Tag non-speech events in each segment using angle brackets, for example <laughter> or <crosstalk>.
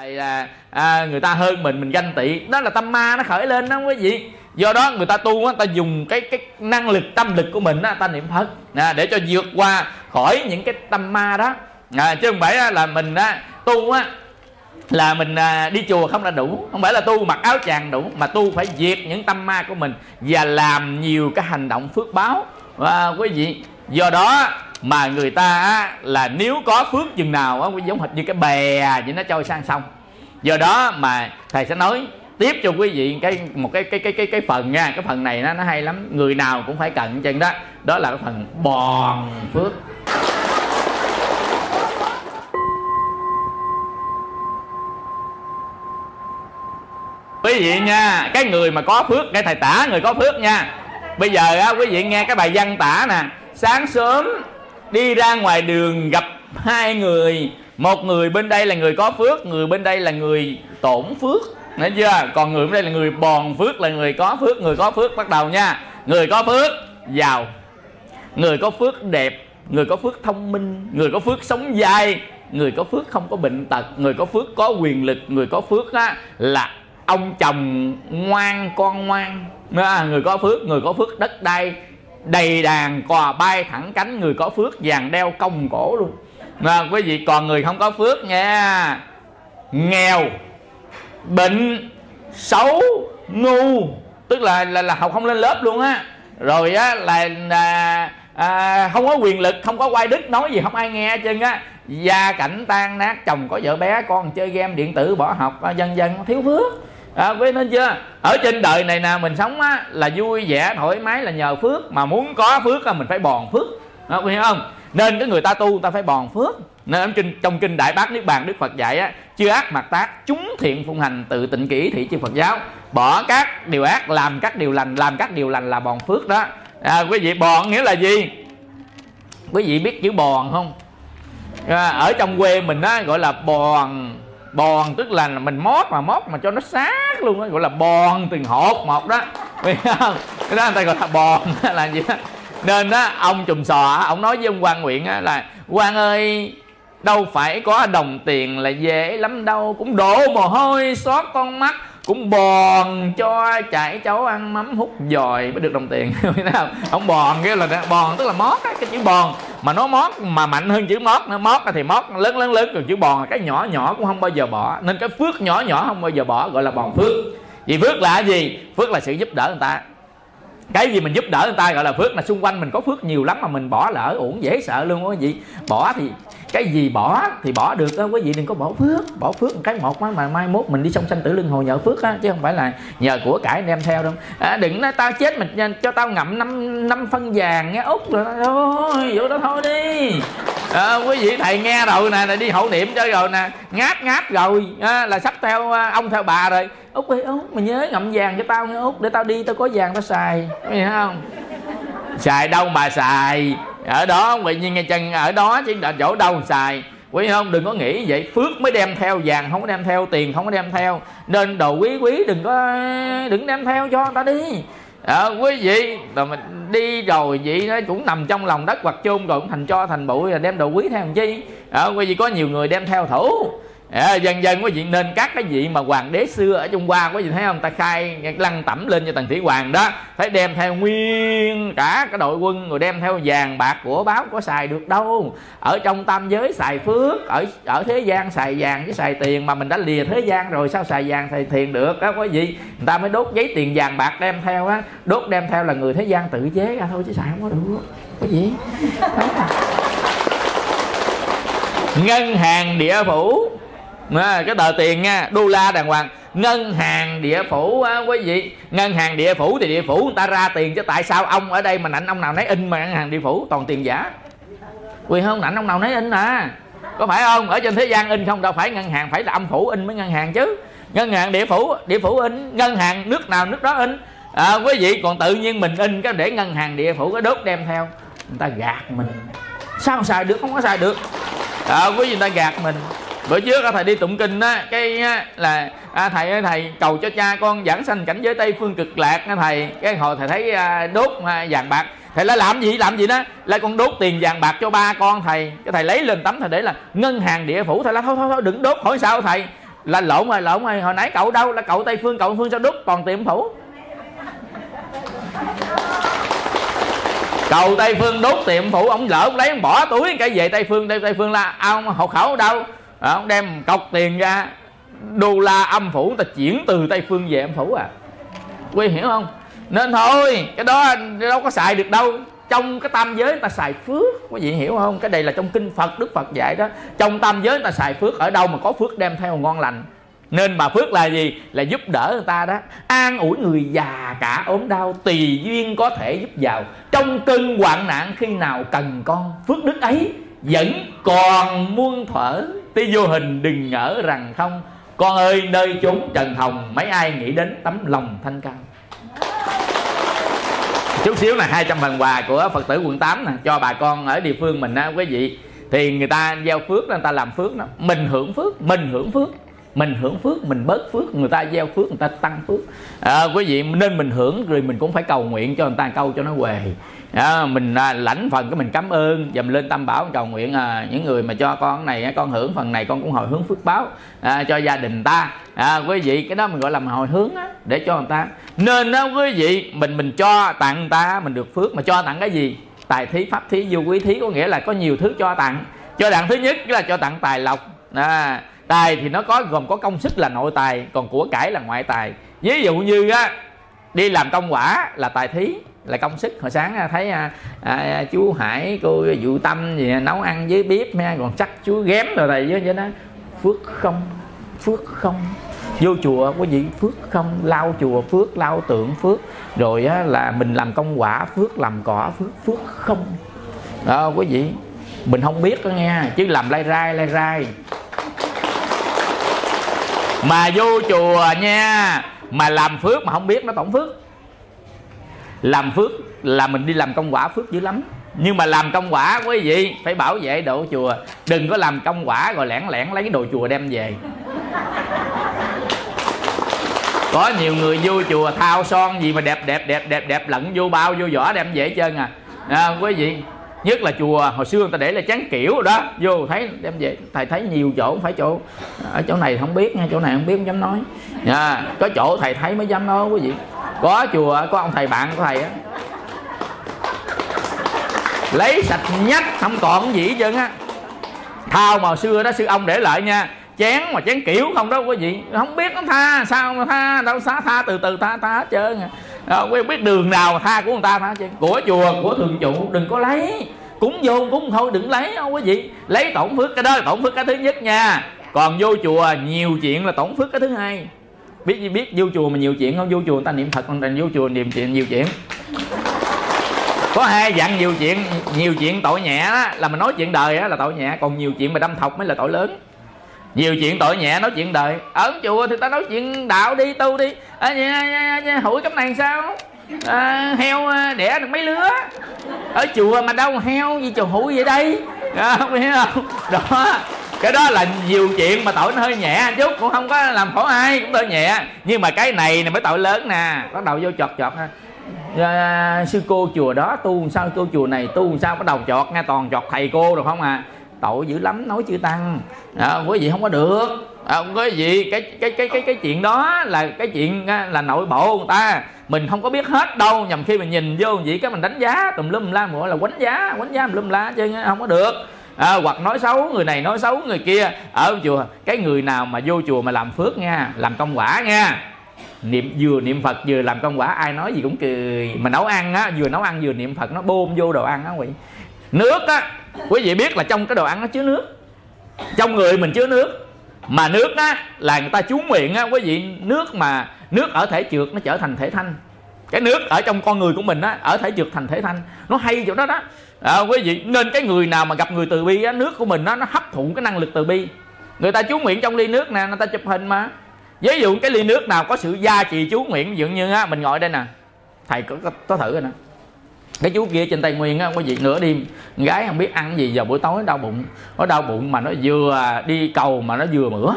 là à, người ta hơn mình mình ganh tị. Đó là tâm ma nó khởi lên đó quý vị do đó người ta tu á ta dùng cái cái năng lực tâm lực của mình á ta niệm phật. À, để cho vượt qua khỏi những cái tâm ma đó. À, chứ không phải là mình á tu á là mình à, đi chùa không là đủ. Không phải là tu mặc áo chàng đủ mà tu phải diệt những tâm ma của mình và làm nhiều cái hành động phước báo. À, quý vị do đó mà người ta á, là nếu có phước chừng nào á giống hệt như cái bè vậy nó trôi sang sông. Do đó mà thầy sẽ nói tiếp cho quý vị cái một cái cái cái cái cái phần nha. Cái phần này nó nó hay lắm. Người nào cũng phải cận chân đó. Đó là cái phần bòn phước. Quý vị nha cái người mà có phước cái thầy tả người có phước nha. Bây giờ á quý vị nghe cái bài văn tả nè. Sáng sớm đi ra ngoài đường gặp hai người. Một người bên đây là người có phước người bên đây là người tổn phước. Nghe chưa? Còn người bên đây là người bòn phước là người có phước người có phước. Bắt đầu nha. Người có phước giàu. Người có phước đẹp người có phước thông minh người có phước sống dai người có phước không có bệnh tật người có phước có quyền lực người có phước á, là ông chồng ngoan con ngoan. Người có phước người có phước đất đai đầy đàn cò bay thẳng cánh người có phước vàng đeo công cổ luôn. Mà quý vị còn người không có phước nha. Nghèo bệnh xấu ngu tức là là, là học không lên lớp luôn á. Rồi á là, là à, không có quyền lực không có quay đức nói gì không ai nghe chân á. Gia cảnh tan nát chồng có vợ bé con chơi game điện tử bỏ học à, dân dân thiếu phước à, quý nên chưa? Ở trên đời này nè mình sống á là vui vẻ thoải mái là nhờ phước. Mà muốn có phước là mình phải bòn phước. Đó, quý hiểu không? Nên cái người ta tu ta phải bòn phước. Nên trong, trong kinh đại bác niết bàn đức phật dạy á chưa ác mặt tác chúng thiện phụng hành tự tịnh kỹ thị chư phật giáo. Bỏ các điều ác làm các điều lành làm các điều lành là bòn phước đó. À, quý vị bòn nghĩa là gì? Quý vị biết chữ bòn không? À, ở trong quê mình á gọi là bòn bòn tức là mình mót mà mót mà cho nó sát luôn đó gọi là bòn từng hột một đó. <laughs> Biết không cái đó người ta gọi là bòn <laughs> là gì đó nên đó ông trùm sò ông nói với ông quan nguyện á, là quan ơi đâu phải có đồng tiền là dễ lắm đâu cũng đổ mồ hôi xót con mắt cũng bòn cho chạy cháu ăn mắm hút dòi mới được đồng tiền. <laughs> Không? Không bòn cái là bòn, tức là mót cái chữ bòn. Mà nó mót mà mạnh hơn chữ mót nó mót thì mót lớn lớn lớn, còn chữ bòn là cái nhỏ nhỏ cũng không bao giờ bỏ. Nên cái phước nhỏ nhỏ không bao giờ bỏ, gọi là bòn phước. Vì phước là gì? Phước là sự giúp đỡ người ta. Cái gì mình giúp đỡ người ta gọi là phước là xung quanh mình có phước nhiều lắm mà mình bỏ lỡ, uổng dễ sợ luôn quý vị bỏ thì cái gì bỏ thì bỏ được đó quý vị đừng có bỏ phước. Bỏ phước một cái một mà mai mốt mình đi song sanh tử luân hồi nhờ phước á chứ không phải là nhờ của cải đem theo đâu. À, đừng nói tao chết mà cho tao ngậm năm năm phân vàng nghe út rồi thôi vô đó thôi đi. À, quý vị thầy nghe rồi nè là đi hậu niệm cho rồi nè. Ngáp ngáp rồi à, là sắp theo à, ông theo bà rồi. Út ơi út mày nhớ ngậm vàng cho tao nghe út để tao đi tao có vàng tao xài. Hiểu không? Xài đâu mà xài ở đó quý nhiên nghe chân ở đó chứ là chỗ đâu xài. Quý không đừng có nghĩ vậy. Phước mới đem theo vàng không có đem theo tiền không có đem theo. Nên đồ quý quý đừng có đừng đem theo cho người ta đi. À, quý vị rồi mình đi rồi vậy nó cũng nằm trong lòng đất hoặc chôn rồi cũng thành cho thành bụi là đem đồ quý theo làm chi? À, quý vị có nhiều người đem theo thủ à, dần dần quý vị nên các cái vị mà hoàng đế xưa ở trung hoa quý vị thấy không? Ta khai lăng tẩm lên cho tần thủy hoàng đó. Phải đem theo nguyên cả cái đội quân rồi đem theo vàng bạc của báo có xài được đâu? Ở trong tam giới xài phước ở ở thế gian xài vàng với xài tiền mà mình đã lìa thế gian rồi sao xài vàng xài tiền được đó quý vị? Người ta mới đốt giấy tiền vàng bạc đem theo á. Đốt đem theo là người thế gian tự chế ra thôi chứ xài không có được. Quý vị ngân hàng địa phủ à, cái tờ tiền nha đô la đàng hoàng. Ngân hàng địa phủ á quý vị. Ngân hàng địa phủ thì địa phủ người ta ra tiền chứ tại sao ông ở đây mà nạnh ông nào nấy in mà ngân hàng địa phủ? Toàn tiền giả. Quyền không nạnh ông nào nấy in à. Có phải không? Ở trên thế gian in không đâu phải ngân hàng phải là âm phủ in mới ngân hàng chứ. Ngân hàng địa phủ địa phủ in ngân hàng nước nào nước đó in. À, quý vị còn tự nhiên mình in cái để ngân hàng địa phủ cái đốt đem theo. Người ta gạt mình. Sao xài được không có xài được. À, quý vị người ta gạt mình bữa trước thầy đi tụng kinh á cái là à, thầy ơi thầy cầu cho cha con giảng sanh cảnh giới tây phương cực lạc á thầy. Cái hồi thầy thấy à, đốt à, vàng bạc. Thầy lại làm gì làm gì đó lại con đốt tiền vàng bạc cho ba con thầy. Cái thầy lấy lên tấm thầy để là ngân hàng địa phủ. Thầy nói thôi thôi thôi đừng đốt hỏi sao thầy? Là lộn rồi lộn rồi hồi nãy cậu đâu? Là cậu tây phương cậu phương sao đốt còn tiền phủ? Cầu tây phương đốt tiệm phủ ông lỡ ông lấy ông bỏ túi cái về tây phương tây, tây phương là ông hộ khẩu đâu? À, ông đem cọc tiền ra đô la âm phủ ta chuyển từ tây phương về âm phủ à. Quý hiểu không? Nên thôi cái đó đâu có xài được đâu. Trong cái tam giới người ta xài phước. Quý vị hiểu không? Cái này là trong kinh phật đức phật dạy đó. Trong tam giới người ta xài phước ở đâu mà có phước đem theo ngon lành. Nên bà phước là gì? Là giúp đỡ người ta đó. An ủi người già cả ốm đau tùy duyên có thể giúp vào trong cơn hoạn nạn khi nào cần con phước đức ấy vẫn còn muôn thuở tí vô hình đừng ngỡ rằng không. Con ơi, nơi chốn trần hồng, mấy ai nghĩ đến tấm lòng thanh cao? Chút xíu là 200 phần quà của Phật tử quận 8 nè, cho bà con ở địa phương mình á, quý vị. Thì người ta gieo phước, người ta làm phước đó. Mình hưởng phước, mình hưởng phước mình hưởng phước mình bớt phước người ta gieo phước người ta tăng phước. À, quý vị nên mình hưởng rồi mình cũng phải cầu nguyện cho người ta câu cho nó huề. À, mình à, lãnh phần cái mình cảm ơn dầm lên tâm bảo cầu nguyện à, những người mà cho con này con hưởng phần này con cũng hồi hướng phước báo à, cho gia đình ta. À, quý vị cái đó mình gọi là hồi hướng á, để cho người ta. Nên đó quý vị mình mình cho tặng người ta mình được phước mà cho tặng cái gì? Tài thí pháp thí vô quý thí có nghĩa là có nhiều thứ cho tặng. Cho tặng thứ nhất là cho tặng tài lộc à, tài thì nó có gồm có công sức là nội tài còn của cải là ngoại tài. Ví dụ như á đi làm công quả là tài thí là công sức. Hồi sáng thấy à, à, chú hải cô dụ tâm gì nấu ăn với bếp nha còn chắc chú ghém rồi này với vậy đó phước không phước không vô chùa có gì? Phước không lau chùa phước lau tượng phước. Rồi á, là mình làm công quả phước làm cỏ phước phước không. Đó quý vị mình không biết đó nghe chứ làm lai rai lai rai mà vô chùa nha mà làm phước mà không biết nó tổng phước. Làm phước là mình đi làm công quả phước dữ lắm. Nhưng mà làm công quả quý vị phải bảo vệ độ chùa. Đừng có làm công quả rồi lẻn lẻn lấy đồ chùa đem về. Có nhiều người vô chùa thao son gì mà đẹp đẹp đẹp đẹp đẹp lẫn vô bao vô vỏ đem về hết trơn à, à quý vị nhất là chùa, hồi xưa người ta để là chán kiểu rồi đó. Vô thấy, đem về, thầy thấy nhiều chỗ, không phải chỗ, ở chỗ này không biết nha, chỗ này không biết, không dám nói. Nha có chỗ thầy thấy mới dám nói, quý vị. Có chùa, có ông thầy bạn của thầy á. Lấy sạch nhách không còn gì hết trơn á. Thao mà xưa đó, sư ông để lại nha. Chén mà chén kiểu không đó, quý vị. Không biết nó tha, sao mà tha, đâu xá tha, từ từ tha tha hết trơn à à, biết đường nào tha của người ta tha chứ của chùa của thường trụ đừng có lấy. Cúng vô cúng thôi đừng lấy không có gì. Lấy tổn phước cái đó là tổn phước cái thứ nhất nha. Còn vô chùa nhiều chuyện là tổn phước cái thứ hai. Biết gì biết vô chùa mà nhiều chuyện không? Vô chùa người ta niệm phật còn vô chùa niệm chuyện nhiều chuyện. Có hai dạng nhiều chuyện nhiều chuyện tội nhẹ đó là mình nói chuyện đời đó là tội nhẹ còn nhiều chuyện mà đâm thọc mới là tội lớn nhiều chuyện tội nhẹ nói chuyện đời. Ở chùa thì ta nói chuyện đạo đi tu đi. À, hủi cái này sao? À, heo đẻ được mấy lứa? Ở chùa mà đâu heo gì chùa hủi vậy đây? À, không hiểu không? Đó cái đó là nhiều chuyện mà tội nó hơi nhẹ chút cũng không có làm khổ ai cũng tội nhẹ. Nhưng mà cái này là mới tội lớn nè. Bắt đầu vô chọt chọt ha. À, sư cô chùa đó tu sao? Cô chùa này tu sao? Bắt đầu chọt nghe toàn chọt thầy cô được không à? Tội dữ lắm nói chưa tăng. À, không có gì không có được. À, không có gì cái cái cái cái cái chuyện đó là cái chuyện à, là nội bộ người ta. Mình không có biết hết đâu nhằm khi mình nhìn vô vậy cái mình đánh giá tùm lum la gọi là quánh giá quánh giá tùm lum la chứ không có được. À, hoặc nói xấu người này nói xấu người kia ở chùa cái người nào mà vô chùa mà làm phước nha làm công quả nha. Niệm vừa niệm phật vừa làm công quả ai nói gì cũng cười. Mà nấu ăn á vừa nấu ăn vừa niệm phật nó bôm vô đồ ăn á quý nước á quý vị biết là trong cái đồ ăn nó chứa nước. Trong người mình chứa nước. Mà nước á là người ta chú nguyện á quý vị nước mà nước ở thể trượt nó trở thành thể thanh. Cái nước ở trong con người của mình á ở thể trượt thành thể thanh. Nó hay chỗ đó đó. À, quý vị nên cái người nào mà gặp người từ bi á nước của mình á nó hấp thụ cái năng lực từ bi. Người ta chú nguyện trong ly nước nè người ta chụp hình mà. Ví dụ cái ly nước nào có sự gia trì chú nguyện dường như á mình ngồi đây nè. Thầy có, có, có thử rồi nè cái chú kia trên tây nguyên á có vị nửa đêm gái không biết ăn gì vào buổi tối đau bụng. Nó đau bụng mà nó vừa đi cầu mà nó vừa mửa.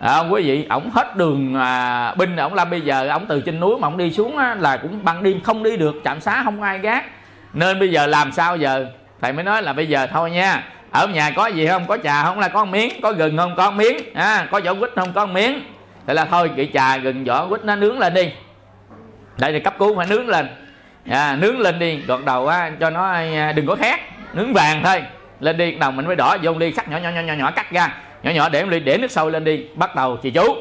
À, quý vị ổng hết đường à, binh ổng làm bây giờ ổng từ trên núi mà ổng đi xuống á, là cũng ban đêm không đi được trạm xá không ai gác. Nên bây giờ làm sao giờ? Thầy mới nói là bây giờ thôi nha. Ở nhà có gì không? Có trà không? Là có miếng. Có gừng không? Có miếng. À, có vỏ quýt không? Có miếng. Thế là thôi kệ trà gừng vỏ quýt nó nướng lên đi. Đây thì cấp cứu phải nướng lên à, nướng lên đi gọt đầu á, cho nó à, đừng có khét nướng vàng thôi. Lên đi đầu mình mới đỏ vô ly cắt nhỏ nhỏ nhỏ nhỏ nhỏ cắt ra. Nhỏ nhỏ để ly để nước sôi lên đi. Bắt đầu chị chú.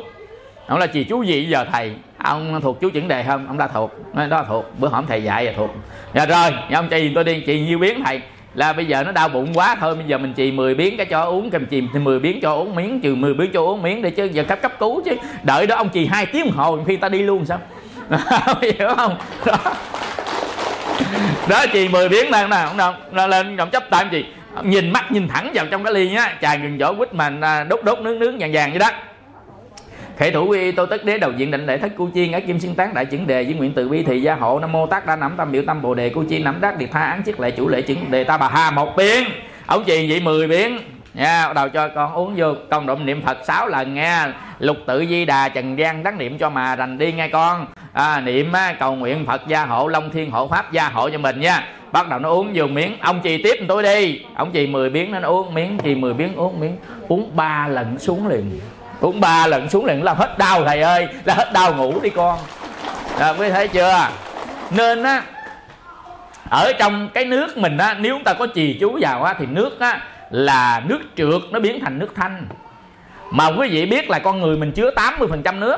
Ông là chị chú gì giờ thầy? Ông thuộc chú chuẩn đề không? Ông đã thuộc. Nói đó thuộc. Bữa hổm thầy dạy là thuộc. Dạ rồi dạ ông chị tôi đi chị nhiêu biến thầy? Là bây giờ nó đau bụng quá thôi bây giờ mình chì 10 biến cái cho uống cầm chìm thì 10 biến cho uống miếng trừ 10 biến cho uống miếng để chứ. Giờ cấp cấp cứu chứ. Đợi đó ông chì hai tiếng đồng hồ khi ta đi luôn sao? Hiểu không? Đó, đó chị 10 biến đang nè không đâu nó lên trọng chấp tay chị. Nhìn mắt nhìn thẳng vào trong cái ly nhá. Trà gừng vỏ quýt mà à, đốt đốt nướng nướng vàng vàng vậy đó. Khệ thủ quy tô tất đế đầu diện định lễ thất cu chi ngã kim xuyên tán đại chứng đề với nguyện từ bi thị gia hộ. Nam mô tác đa nắm tâm biểu tâm bồ đề cu chi nắm đắc điệp tha án chiếc lệ chủ lệ chứng đề ta bà ha một biến. Ông chị vậy 10 biến nha bắt đầu cho con uống vô. Con động niệm phật 6 lần nghe. Lục tự di đà trần gian đắc niệm cho mà rành đi nghe con. À, niệm á, cầu nguyện phật gia hộ long thiên hộ pháp gia hộ cho mình nha. Bắt đầu nó uống vô miếng. Ông trì tiếp tôi đi. Ông trì 10 biến nó uống. Miếng trì 10 biến uống miếng. Uống ba lần xuống liền. Uống ba lần xuống liền là hết đau thầy ơi. Là hết đau ngủ đi con. À, quý thấy chưa? Nên á ở trong cái nước mình á nếu chúng ta có trì chú vào á thì nước á là nước trượt nó biến thành nước thanh. Mà quý vị biết là con người mình chứa 80% nước.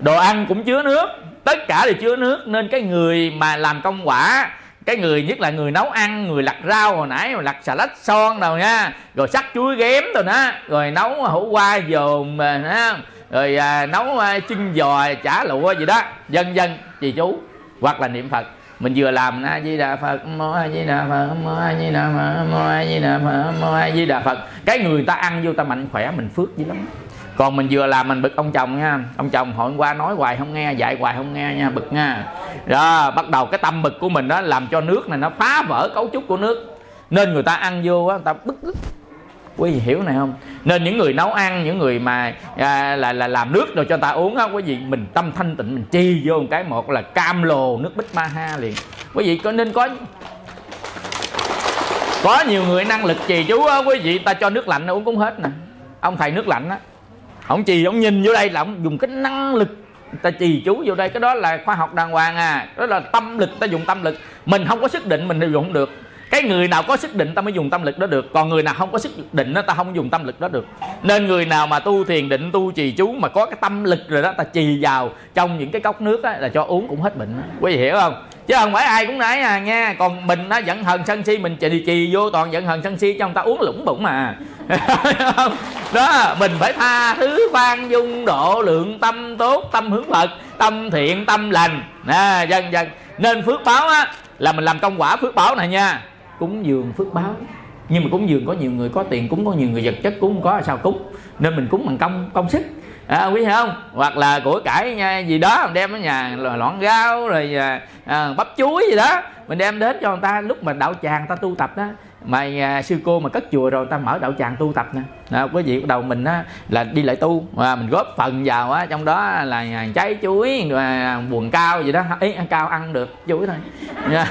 Đồ ăn cũng chứa nước tất cả đều chứa nước. Nên cái người mà làm công quả cái người nhất là người nấu ăn người lặt rau hồi nãy lặt xà lách son đâu nha rồi sắc chuối ghém rồi đó rồi nấu hủ qua dồn rồi à, nấu à, chân giò chả lụa gì đó dân dân chị chú hoặc là niệm phật mình vừa làm a di đà phật mô a di đà phật mô a di đà phật mô a di đà phật mô a di đà phật. Cái người ta ăn vô ta mạnh khỏe, mình phước dữ lắm. Còn mình vừa làm, mình bực ông chồng nha. Ông chồng hồi qua nói hoài không nghe, dạy hoài không nghe nha, bực nha. Đó, bắt đầu cái tâm bực của mình đó làm cho nước này nó phá vỡ cấu trúc của nước. Nên người ta ăn vô á, người ta bức bức quý vị hiểu này không? Nên những người nấu ăn những người mà à, là là làm nước rồi cho ta uống á quý vị mình tâm thanh tịnh mình chi vô một cái một là cam lồ nước bích ma ha liền. Quý vị có nên có có nhiều người năng lực trì chú á quý vị ta cho nước lạnh uống cũng hết nè. Ông thầy nước lạnh á ông trì ông nhìn vô đây là ông dùng cái năng lực ta trì chú vô đây. Cái đó là khoa học đàng hoàng à đó là tâm lực ta dùng tâm lực. Mình không có sức định mình dùng không được cái người nào có sức định ta mới dùng tâm lực đó được. Còn người nào không có sức định đó ta không dùng tâm lực đó được. Nên người nào mà tu thiền định tu trì chú mà có cái tâm lực rồi đó ta trì vào trong những cái cốc nước đó, là cho uống cũng hết bệnh. Đó. quý vị hiểu không? Chứ không phải ai cũng nãy à nghe. Còn mình nó giận hờn sân si mình trì trì vô toàn giận hờn sân si cho người ta uống lũng bụng mà. <laughs> Đó mình phải tha thứ khoan dung độ lượng tâm tốt tâm hướng phật tâm thiện tâm lành. Nè dân dân. Nên phước báo á là mình làm công quả phước báo này nha cúng dường phước báo. Nhưng mà cúng dường có nhiều người có tiền cúng có nhiều người vật chất cúng có sao cúng. Nên mình cúng bằng công công sức. À, quý hiểu không? Hoặc là của cải nha, gì đó mình đem ở nhà loạn rau rồi à, à, bắp chuối gì đó. Mình đem đến cho người ta lúc mà đạo tràng ta tu tập đó mà à, sư cô mà cất chùa rồi ta mở đạo tràng tu tập nè. Đó, quý vị bắt đầu mình á, là đi lại tu. Mà mình góp phần vào á trong đó là à, trái chuối à, buồn cao gì đó. Ý ăn cao ăn được chuối thôi. <laughs>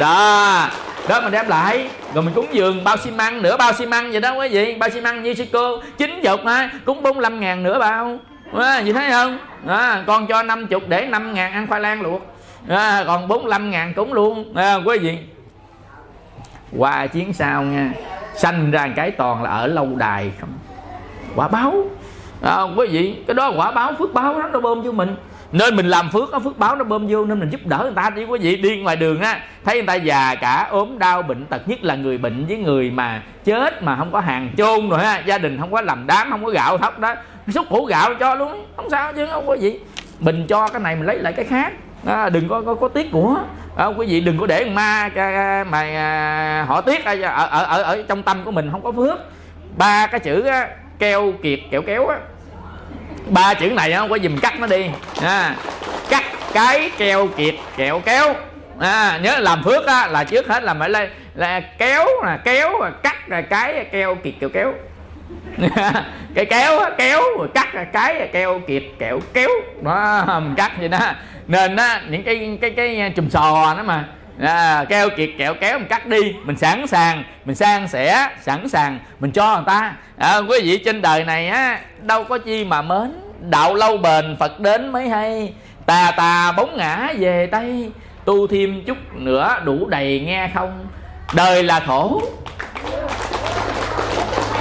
Đó đó mình đem lại. Rồi mình cúng dường bao xi măng nửa bao xi măng vậy đó quý vị. Bao xi măng như sư cô. Chín chục á cúng 45 ngàn nửa bao. À, gì thấy không? À, con cho 50 để 5 ngàn ăn khoai lang luộc. À, còn 45 ngàn cúng luôn. À, quý vị qua chiến sau nha sanh ra cái toàn là ở lâu đài không? Quả báo. À, quý vị cái đó quả báo phước báo đó nó bơm cho mình. Nên mình làm phước có phước báo nó bơm vô nên mình giúp đỡ người ta đi quý vị đi ngoài đường á thấy người ta già cả ốm đau bệnh tật nhất là người bệnh với người mà chết mà không có hàng chôn rồi ha. Gia đình không có làm đám không có gạo thóc đó. Xúc củ gạo cho luôn không sao chứ không có gì. Mình cho cái này mình lấy lại cái khác. À, đừng có có, có tiếc của à, quý vị đừng có để ma mà à, họ tiếc ở, ở ở ở trong tâm của mình không có phước. Ba cái chữ á, keo kiệt kẹo kéo á. Ba chữ này không có mình cắt nó đi. À, cắt cái keo kiệt kẹo kéo. À, nhớ làm phước á, là trước hết là phải là, là kéo là kéo là cắt là cái keo kiệt kẹo kéo. <laughs> Cái kéo kéo rồi cắt cái keo kiệt kẹo kéo. Đó mình cắt vậy đó nên á những cái cái cái chùm sò đó mà. À, keo kiệt kẹo kéo mình cắt đi mình sẵn sàng mình san sẻ sẵn sàng mình cho người ta. À, quý vị trên đời này á đâu có chi mà mến đạo lâu bền phật đến mới hay. Tà tà bóng ngã về tây tu thêm chút nữa đủ đầy nghe không? Đời là khổ.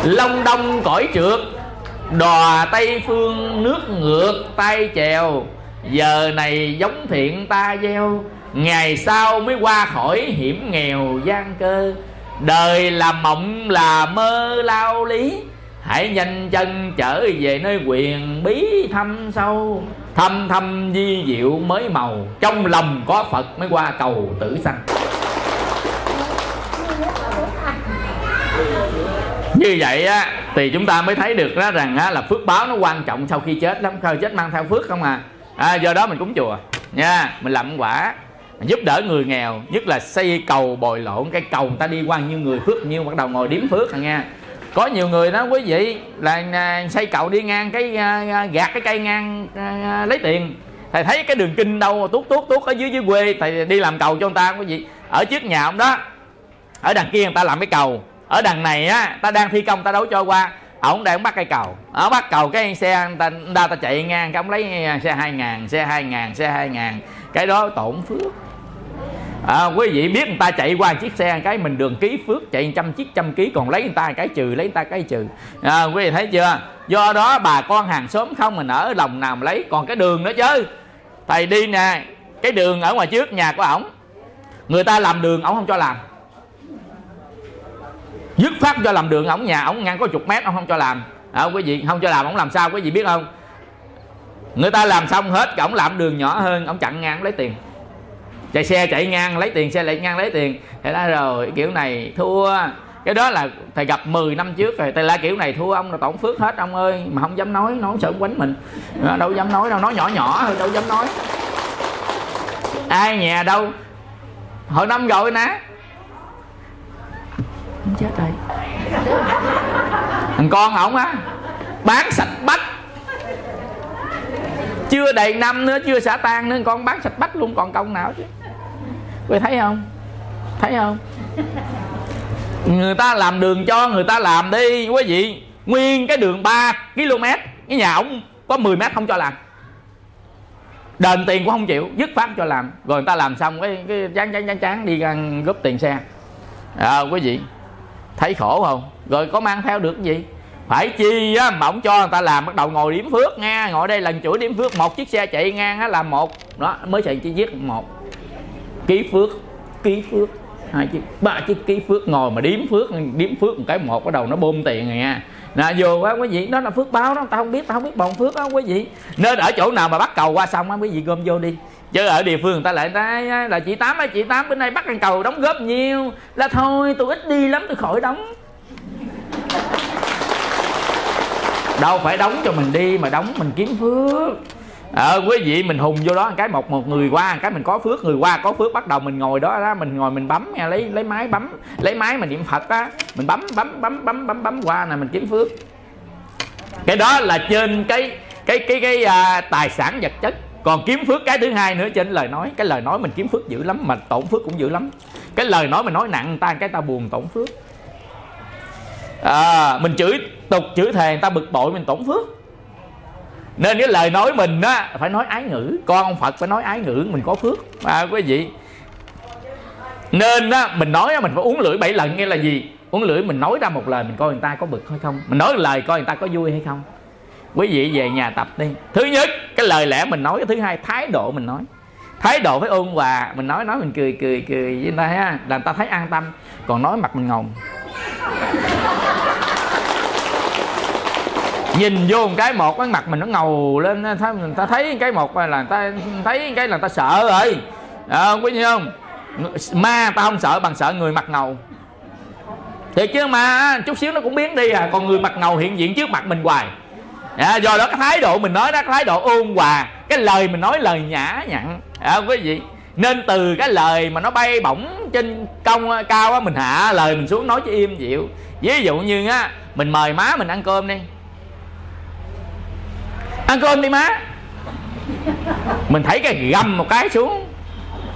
Long đông cõi trượt đò tây phương nước ngược tay chèo giờ này giống thiện ta gieo ngày sau mới qua khỏi hiểm nghèo gian cơ. Đời là mộng là mơ lao lý hãy nhanh chân trở về nơi quyền bí thâm sâu. Thâm thâm di diệu mới màu trong lòng có phật mới qua cầu tử sanh. Như vậy á thì chúng ta mới thấy được đó rằng á, là phước báo nó quan trọng sau khi chết lắm. Sau chết mang theo phước không à, à do đó mình cúng chùa. Nha, mình làm quả mình giúp đỡ người nghèo, nhất là xây cầu bồi lộn. Cái cầu người ta đi qua như người phước nhiêu bắt đầu ngồi điếm phước à nha. Có nhiều người đó quý vị, là à, xây cầu đi ngang cái à, à, gạt cái cây ngang lấy tiền. Thầy thấy cái đường kinh đâu, tuốt tuốt tuốt ở dưới dưới quê, thầy đi làm cầu cho người ta, quý vị. Ở trước nhà ông đó, ở đằng kia người ta làm cái cầu. Ở đằng này á, ta đang thi công, ta đấu cho qua ổng đang bắt cây cầu. Ở bắt cầu cái xe anh ta, người ta, ta chạy ngang cái ông lấy ờ, xe hai ngàn xe hai ngàn xe hai ngàn. Cái đó tổn phước. À, quý vị biết người ta chạy qua chiếc xe cái mình đường ký phước chạy trăm chiếc trăm ký còn lấy người ta cái trừ lấy người ta cái trừ. À, quý vị thấy chưa? Do đó bà con hàng xóm không mình ở lòng nào mà lấy còn cái đường nữa chứ. Thầy đi nè cái đường ở ngoài trước nhà của ổng người ta làm đường ổng không cho làm dứt phát cho làm đường ổng nhà ổng ngăn có chục mét ông không cho làm. À, quý vị không cho làm ổng làm sao quý vị biết không? Người ta làm xong hết ổng làm đường nhỏ hơn ổng chặn ngang lấy tiền. Chạy xe chạy ngang lấy tiền xe lại ngang lấy tiền. Thầy nói rồi kiểu này thua. Cái đó là thầy gặp 10 năm trước rồi thầy la kiểu này thua ông là tổn phước hết ông ơi. Mà không dám nói nói sợ quánh mình. Đâu dám nói đâu nói nhỏ nhỏ thôi đâu dám nói. Ai nhà đâu? Hồi năm rồi nè chết rồi. Thằng con ổng á? Bán sạch bách. Chưa đầy năm nữa chưa xả tan nữa con bán sạch bách luôn còn công nào chứ? Quý thấy không? Thấy không? Người ta làm đường cho người ta làm đi. Quý vị nguyên cái đường 3 km cái nhà ổng có 10 mét không cho làm. Đền tiền cũng không chịu dứt phát cho làm. Rồi người ta làm xong cái cái chán chán chán chán đi ăn góp tiền xe. À, quý vị thấy khổ không? Rồi có mang theo được cái gì? Phải chi á, mà ổng cho người ta làm bắt đầu ngồi điểm phước nha. Ngồi đây lần chuỗi điểm phước, một chiếc xe chạy ngang á là một. Đó, mới chạy chỉ giết một. Ký phước ký phước, hai chiếc, ba chiếc ký phước, ngồi mà điếm phước điếm phước một cái một, bắt đầu nó bơm tiền rồi nha. Nè, vô quá, quý vị đó là phước báo đó tao không biết tao không biết bòn phước đó, quý vị. Nên ở chỗ nào mà bắt cầu qua xong á, quý vị gom vô đi chứ ở địa phương người ta lại ta là chị tám ấy chị tám bên đây bắt ăn cầu đóng góp nhiều. Là thôi tôi ít đi lắm tôi khỏi đóng. Đâu phải đóng cho mình đi mà đóng mình kiếm phước. Ờ quý vị mình hùng vô đó cái một một người qua cái mình có phước người qua có phước bắt đầu mình ngồi đó ra mình ngồi mình bấm nha lấy lấy máy bấm lấy máy mình niệm phật á mình bấm bấm bấm bấm bấm bấm qua nè mình kiếm phước. Cái đó là trên cái cái cái cái à, tài sản vật chất còn kiếm phước cái thứ hai nữa trên lời nói cái lời nói mình kiếm phước dữ lắm mà tổn phước cũng dữ lắm. Cái lời nói mình nói nặng người ta cái ta buồn tổn phước. À, mình chửi tục chửi thề người ta bực bội mình tổn phước. Nên cái lời nói mình á phải nói ái ngữ. Con ông phật phải nói ái ngữ mình có phước. À, quý vị. Nên á mình nói á mình phải uống lưỡi bảy lần nghe là gì? Uống lưỡi mình nói ra một lời mình coi người ta có bực hay không? Mình nói lời coi người ta có vui hay không? Quý vị về nhà tập đi. Thứ nhất cái lời lẽ mình nói cái thứ hai thái độ mình nói. Thái độ phải ôn hòa mình nói nói mình cười cười cười với người ta ha. Làm ta thấy an tâm còn nói mặt mình ngầu <laughs> nhìn vô một cái một cái mặt mình nó ngầu lên người ta thấy cái một là người ta thấy cái là người ta sợ rồi. À, quý gì không? Ma ta không sợ bằng sợ người mặt ngầu. Thiệt chứ mà chút xíu nó cũng biến đi à. Còn người mặt ngầu hiện diện trước mặt mình hoài à, do đó cái thái độ mình nói đó cái thái độ ôn hòa cái lời mình nói lời nhã nhặn. À, quý vị nên từ cái lời mà nó bay bổng trên công cao á mình hạ lời mình xuống nói cho im dịu. Ví dụ như á mình mời má mình ăn cơm đi. Ăn cơm đi má. Mình thấy cái gầm một cái xuống.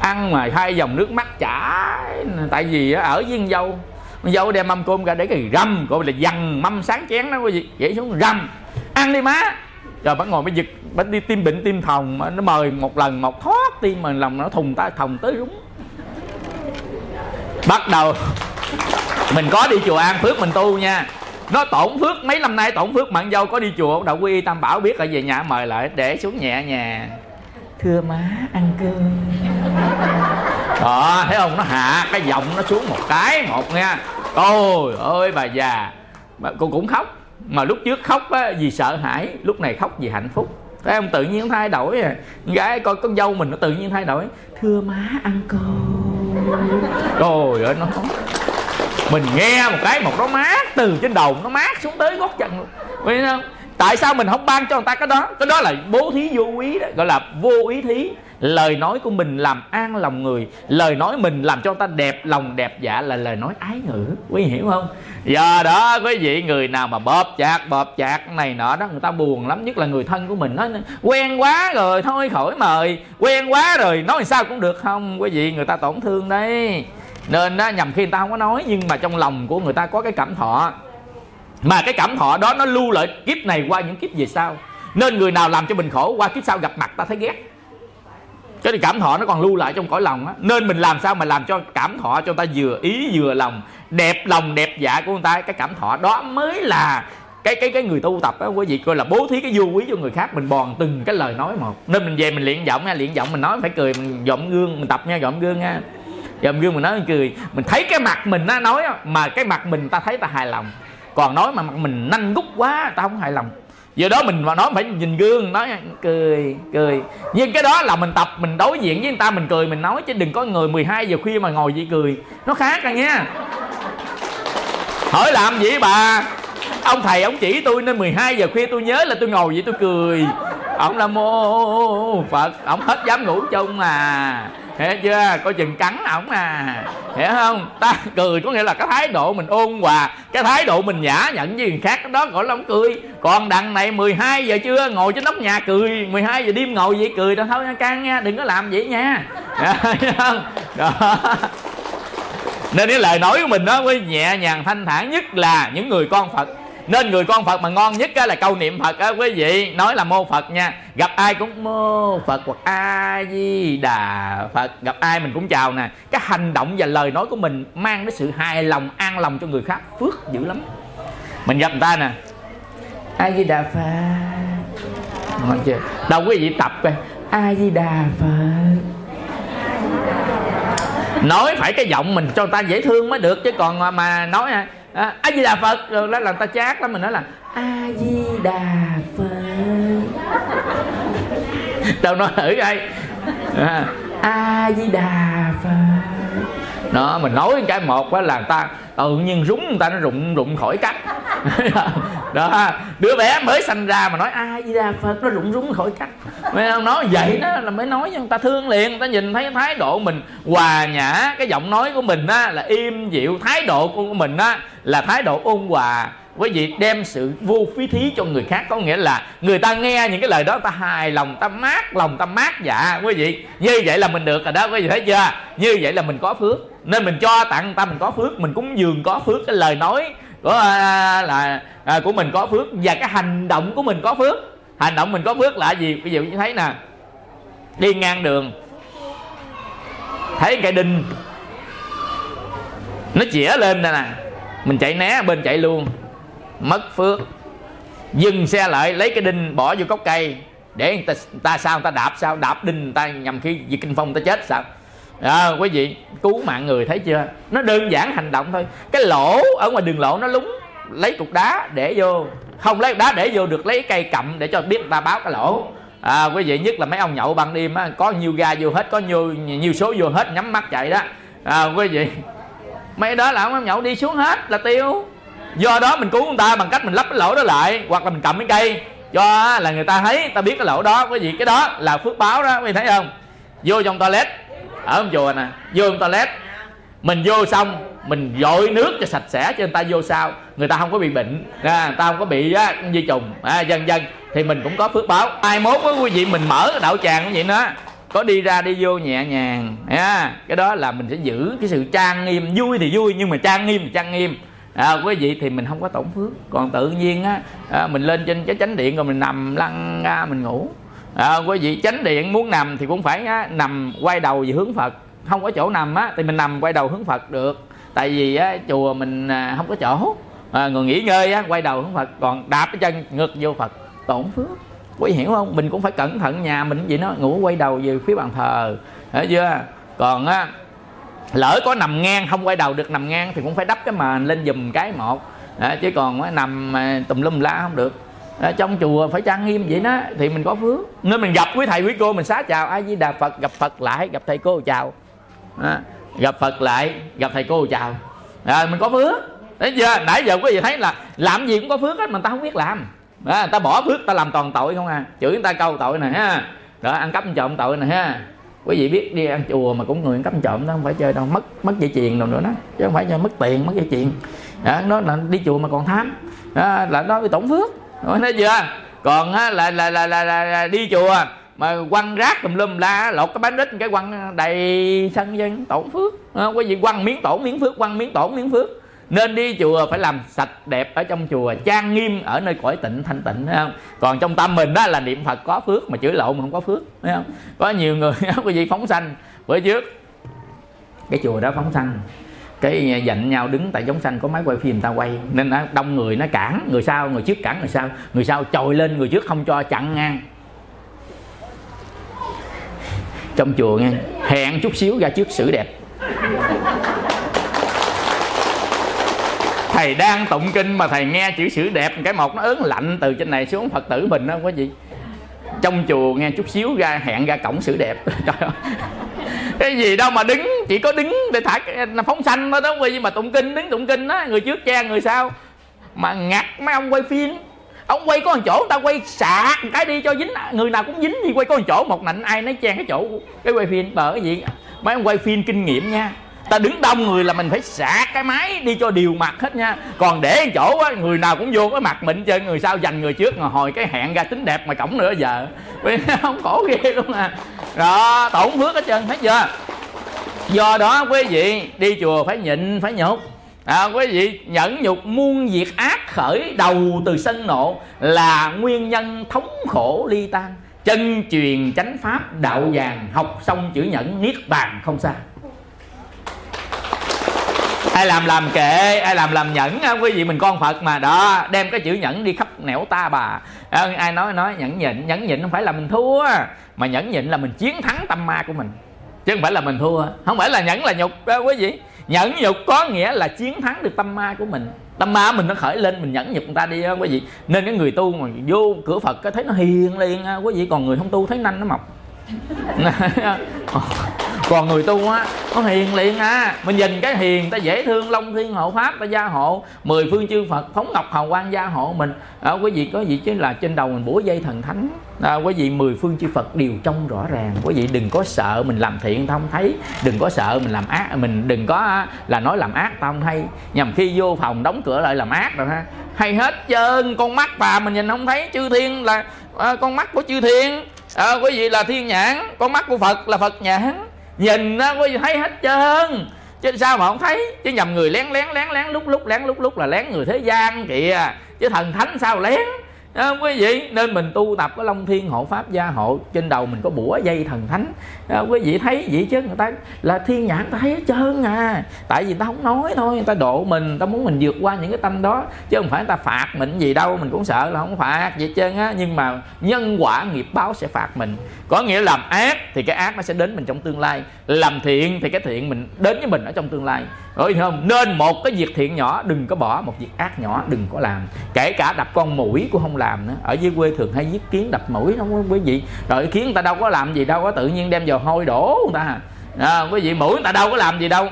Ăn mà hai dòng nước mắt chảy. Tại vì ở với con dâu con dâu đem mâm cơm ra để cái rầm gọi là dằn mâm sáng chén đó quý vị vậy xuống rầm ăn đi má. Rồi bắt ngồi mới giật bắt đi tim bệnh tim thòng nó mời một lần, một thoát tim mà lòng nó thùng ta thòng tới đúng. bắt đầu. Mình có đi chùa an phước mình tu nha. Nó tổn phước, mấy năm nay tổn phước mặn dâu có đi chùa đậu quy tam bảo biết rồi, về nhà mời lại, để xuống nhẹ nhà. Thưa má, ăn cơm. Đó, thấy không? Nó hạ cái giọng nó xuống một cái, một nha. Ôi ơi, bà già. Cô cũng khóc mà lúc trước khóc á, vì sợ hãi lúc này khóc vì hạnh phúc. Thấy không? Tự nhiên thay đổi à. Gái coi con dâu mình nó tự nhiên thay đổi. Thưa má ăn cơm. Trời ơi nó mình nghe một cái một nó mát từ trên đầu nó mát xuống tới gót chân luôn. Không? Tại sao mình không ban cho người ta cái đó? Cái đó là bố thí vô ý đó gọi là vô ý thí. Lời nói của mình làm an lòng người. Lời nói mình làm cho người ta đẹp lòng đẹp dạ là lời nói ái ngữ. Quý hiểu không? Giờ đó, quý vị, người nào mà bóp chạc bóp chạc này nọ đó, người ta buồn lắm, nhất là người thân của mình. Nói quen quá rồi, thôi khỏi mời. Quen quá rồi, nói sao cũng được không? Quý vị, người ta tổn thương đấy. Nên đó nhầm khi người ta không có nói, nhưng mà trong lòng của người ta có cái cảm thọ. Mà cái cảm thọ đó nó lưu lại kiếp này qua những kiếp về sau. Nên người nào làm cho mình khổ, qua kiếp sau gặp mặt ta thấy ghét cái cảm thọ nó còn lưu lại trong cõi lòng á. Nên mình làm sao mà làm cho cảm thọ cho người ta vừa ý vừa lòng, đẹp lòng, đẹp dạ của người ta. Cái cảm thọ đó mới là cái cái cái người tu tập á, quý vị coi là bố thí cái vô quý cho người khác, mình bòn từng cái lời nói một. Nên mình về mình luyện giọng nha, luyện giọng mình nói phải cười, mình dọn gương, mình tập nha dọn gương nha. Dọn gương mình nói mình cười. Mình thấy cái mặt mình nó nói mà cái mặt mình ta thấy ta hài lòng. Còn nói mà mặt mình nanh gút quá, ta không hài lòng giờ đó mình mà nói phải nhìn gương, nói cười cười. Nhưng cái đó là mình tập, mình đối diện với người ta, mình cười, mình nói chứ đừng có người 12 giờ khuya mà ngồi vậy cười. Nó khác rồi nha. Hỏi làm gì bà? Ông thầy, ông chỉ tôi nên 12 giờ khuya, tôi nhớ là tôi ngồi vậy tôi cười. Ông là mô phật, ông hết dám ngủ chung à hiểu chưa? Coi chừng cắn ổng à. Hiểu không? Ta cười có nghĩa là cái thái độ mình ôn hòa, cái thái độ mình nhã nhận với người khác đó gọi là ông cười. Còn đằng này 12 giờ chưa ngồi trên nóc nhà cười 12 giờ đêm ngồi vậy cười đó thôi, nha, căng nha, đừng có làm vậy nha. Hiểu không? Đó. Nên cái lời nói của mình nó với nhẹ nhàng thanh thản nhất là những người con phật nên người con phật mà ngon nhất là câu niệm phật á, quý vị. Nói là mô phật nha. Gặp ai cũng mô phật hoặc a di đà phật. Gặp ai mình cũng chào nè. Cái hành động và lời nói của mình mang đến sự hài lòng, an lòng cho người khác phước dữ lắm. Mình gặp người ta nè. A di đà phật. Ngon chưa? Đâu quý vị tập coi. A di đà phật. Nói phải cái giọng mình cho người ta dễ thương mới được chứ còn mà nói à, a di đà phật. Rồi đó là người ta chát lắm mình nói là a di đà phật. Đâu nói ừ, thử coi, à, a di đà phật đó, mình nói cái một á là người ta ờ, tự nhiên rúng người ta nó rụng rụng khỏi cách <laughs> đó, đứa bé mới sanh ra mà nói, ai di đà phật, nó rụng, rúng khỏi cách mới nói vậy đó, là mới nói cho người ta thương liền. Người ta nhìn thấy thái độ mình, hòa nhã, cái giọng nói của mình á, là im dịu. Thái độ của mình á, là thái độ ôn hòa quý vị đem sự vô phí thí cho người khác có nghĩa là người ta nghe những cái lời đó ta hài lòng ta mát lòng ta mát dạ. Quý vị như vậy là mình được rồi đó quý vị thấy chưa? Như vậy là mình có phước. Nên mình cho tặng người ta mình có phước mình cúng dường có phước cái lời nói của à, là à, của mình có phước và cái hành động của mình có phước. Hành động mình có phước là gì? Ví dụ như thấy nè đi ngang đường thấy cây đinh nó chĩa lên nè nè mình chạy né bên chạy luôn mất phước. Dừng xe lại lấy cái đinh bỏ vô gốc cây để người ta, người ta sao người ta đạp sao? Đạp đinh người ta nhằm khi diệt kinh phong người ta chết sao? À, quý vị cứu mạng người thấy chưa? Nó đơn giản hành động thôi. Cái lỗ ở ngoài đường lộ nó lúng lấy cục đá để vô. Không lấy cục đá để vô được lấy cây cầm để cho biết người ta báo cái lỗ. À, quý vị nhất là mấy ông nhậu ban đêm á có nhiều ga vô hết có nhiều nhiều số vô hết nhắm mắt chạy đó. À, quý vị mấy đó là ông nhậu đi xuống hết là tiêu do đó mình cứu người ta bằng cách mình lắp cái lỗ đó lại hoặc là mình cầm cái cây. Cho là người ta thấy ta biết cái lỗ đó cái gì cái đó là phước báo đó quý vị thấy không? Vô trong toilet ở trong chùa nè vô trong toilet. Mình vô xong mình dội nước cho sạch sẽ cho người ta vô sau. Người ta không có bị bệnh à, người ta không có bị á, di trùng à, dần dần thì mình cũng có phước báo. Ai mốt với quý vị mình mở cái đạo tràng cũng vậy nữa có đi ra đi vô nhẹ nhàng à, cái đó là mình sẽ giữ cái sự trang nghiêm. Vui thì vui nhưng mà trang nghiêm thì trang nghiêm à, quý vị thì mình không có tổn phước. Còn tự nhiên á à, mình lên trên cái chánh điện rồi mình nằm lăn ra mình ngủ. À, quý vị chánh điện muốn nằm thì cũng phải á, nằm quay đầu về hướng phật. Không có chỗ nằm á thì mình nằm quay đầu hướng phật được. Tại vì á, chùa mình à, không có chỗ. À, người nghỉ ngơi á, quay đầu hướng phật còn đạp cái chân ngược vô phật tổn phước. Quý hiểu không? Mình cũng phải cẩn thận nhà mình gì nó ngủ quay đầu về phía bàn thờ. Hiểu chưa? Còn á lỡ có nằm ngang không quay đầu được nằm ngang thì cũng phải đắp cái mền lên dùm cái một. À, chứ còn nằm à, tùm lum la không được. À, trong chùa phải trang nghiêm vậy đó thì mình có phước. Nên mình gặp quý thầy quý cô mình xá chào ai với đà phật gặp phật lại gặp thầy cô chào. À, gặp phật lại gặp thầy cô chào. À, mình có phước. Đấy chưa? Nãy giờ quý vị thấy là làm gì cũng có phước hết mà ta không biết làm. À, ta bỏ phước ta làm toàn tội không à. Chửi người ta câu tội này ha. Đó ăn cắp trộm tội này ha quý vị biết đi ăn chùa mà cũng người cắm trộm đó không phải chơi đâu. Mất mất dây chuyền đâu nữa đó. Chứ không phải chơi mất tiền mất dây chuyền. Đó, nó là đi chùa mà còn tham đó, là nó bị tổn phước. Nói thấy chưa? Còn á, là, là, là, là, là, là đi chùa mà quăng rác tùm lum la lột cái bánh rít cái quăng đầy sân dân tổn phước. À, quý vị quăng miếng tổn miếng phước quăng miếng tổn miếng phước nên đi chùa phải làm sạch đẹp ở trong chùa, trang nghiêm ở nơi cõi tịnh, thanh tịnh, thấy không? Còn trong tâm mình đó là niệm phật có phước mà chửi lộn mà không có phước, thấy không? Có nhiều người <laughs> quý vị phóng sanh. Bữa trước, cái chùa đó phóng sanh. Cái à, dạnh nhau đứng tại giống xanh có máy quay phim người ta quay. Nên nó, đông người nó cản, người sau, người trước cản, người sau. Người sau trồi lên, người trước không cho, chặn ngang. Trong chùa nghe, hẹn chút xíu ra trước xử đẹp thầy đang tụng kinh mà thầy nghe chữ sử đẹp, cái một nó ớn lạnh từ trên này xuống phật tử mình đó có gì. Trong chùa nghe chút xíu ra hẹn ra cổng sử đẹp. <laughs> Trời ơi. Cái gì đâu mà đứng, chỉ có đứng để thả phóng sanh thôi đó quý mà tụng kinh, đứng tụng kinh đó người trước che người sau. Mà ngặt mấy ông quay phim. Ông quay có một chỗ, người ta quay sạc cái đi cho dính, người nào cũng dính gì quay có một chỗ, một nạnh ai nói chen cái chỗ cái quay phim. Bởi cái gì mấy ông quay phim kinh nghiệm nha ta đứng đông người là mình phải sạc cái máy đi cho điều mặt hết nha. Còn để chỗ á người nào cũng vô cái mặt mình chơi người sau dành người trước ngồi hồi cái hẹn ra tính đẹp mà cổng nữa giờ. <laughs> Không khổ ghê luôn à. Đó tổn phước hết trơn thấy chưa? Do đó quý vị đi chùa phải nhịn phải nhục à, quý vị nhẫn nhục muôn việc ác khởi đầu từ sân nộ là nguyên nhân thống khổ ly tan. Chân truyền chánh pháp đạo vàng học xong chữ nhẫn niết bàn không xa ai làm làm kệ ai làm làm nhẫn không quý vị mình con phật mà. Đó đem cái chữ nhẫn đi khắp nẻo ta bà. Ai nói nói nhẫn nhịn nhẫn nhịn không phải là mình thua mà nhẫn nhịn là mình chiến thắng tâm ma của mình. Chứ không phải là mình thua không phải là nhẫn là nhục đó quý vị. Nhẫn nhục có nghĩa là chiến thắng được tâm ma của mình. Tâm ma mình nó khởi lên mình nhẫn nhục người ta đi đó, quý vị. Nên cái người tu mà vô cửa phật cái thấy nó hiền liền à, quý vị. Còn người không tu thấy nanh nó mọc. <laughs> còn người tu á nó hiền liền à. Mình nhìn cái hiền ta dễ thương long thiên hộ pháp ta gia hộ. Mười phương chư phật phóng ngọc hào quang gia hộ mình. À, quý vị có gì chứ là trên đầu mình bủa dây thần thánh. À, quý vị mười phương chư phật đều trông rõ ràng. Quý vị đừng có sợ mình làm thiện ta không thấy. Đừng có sợ mình làm ác mình đừng có à, là nói làm ác ta không hay. Nhằm khi vô phòng đóng cửa lại làm ác rồi ha. Hay hết trơn con mắt bà mình nhìn không thấy. Chư thiên là à, con mắt của chư thiên. À, quý vị là thiên nhãn con mắt của phật là phật nhãn nhìn á quý vị thấy hết trơn. Chứ sao mà không thấy? Chứ nhầm người lén lén lén lén, lúc lúc, lén, lúc lúc là lén người thế gian kìa. Chứ thần thánh sao lén? À, quý vị nên mình tu tập cái long thiên hộ pháp gia hộ trên đầu mình có bủa dây thần thánh. À, quý vị thấy vậy chứ? Người ta là thiên nhãn ta thấy hết trơn à. Tại vì ta không nói thôi người ta độ mình ta muốn mình vượt qua những cái tâm đó. Chứ không phải người ta phạt mình gì đâu mình cũng sợ là không phạt vậy trơn á. Nhưng mà nhân quả nghiệp báo sẽ phạt mình. Có nghĩa làm ác thì cái ác nó sẽ đến mình trong tương lai. Làm thiện thì cái thiện mình đến với mình ở trong tương lai. Rồi không? Nên một cái việc thiện nhỏ đừng có bỏ một việc ác nhỏ đừng có làm. Kể cả đập con mũi cũng không làm nữa. Ở dưới quê thường hay giết kiến đập mũi đó quý vị. Rồi kiến người ta đâu có làm gì đâu có tự nhiên đem vào hôi đổ người ta. À, quý vị mũi người ta đâu có làm gì đâu.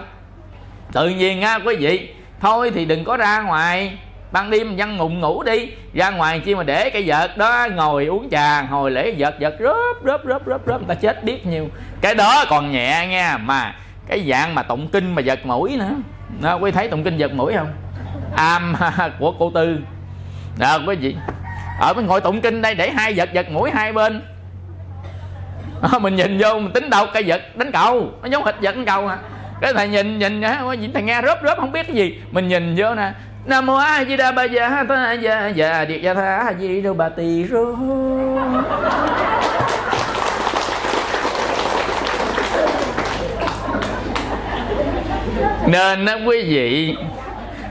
Tự nhiên á quý vị thôi thì đừng có ra ngoài. Ban đêm văn ngùng ngủ đi. Ra ngoài chi mà để cái vợt đó ngồi uống trà hồi lễ vợt vợt rớp rớp rớp rớp rớp người ta chết biết nhiều. Cái đó còn nhẹ nha mà cái dạng mà tụng kinh mà giật mũi nữa. Đó, quý thấy tụng kinh giật mũi không? Am của cô tư. Đó quý vị ở bên ngồi tụng kinh đây để hai vật vật mũi hai bên. À, mình nhìn vô mình tính đâu cây vật đánh cầu. Nó giống hệt vật đánh cầu à. Cái thầy nhìn nhìn thầy nghe rớp rớp không biết cái gì. Mình nhìn vô nè. Nam mô a di đà ba già ta già già điệt gia tha di đâu bà tỳ rô. Nên đó quý vị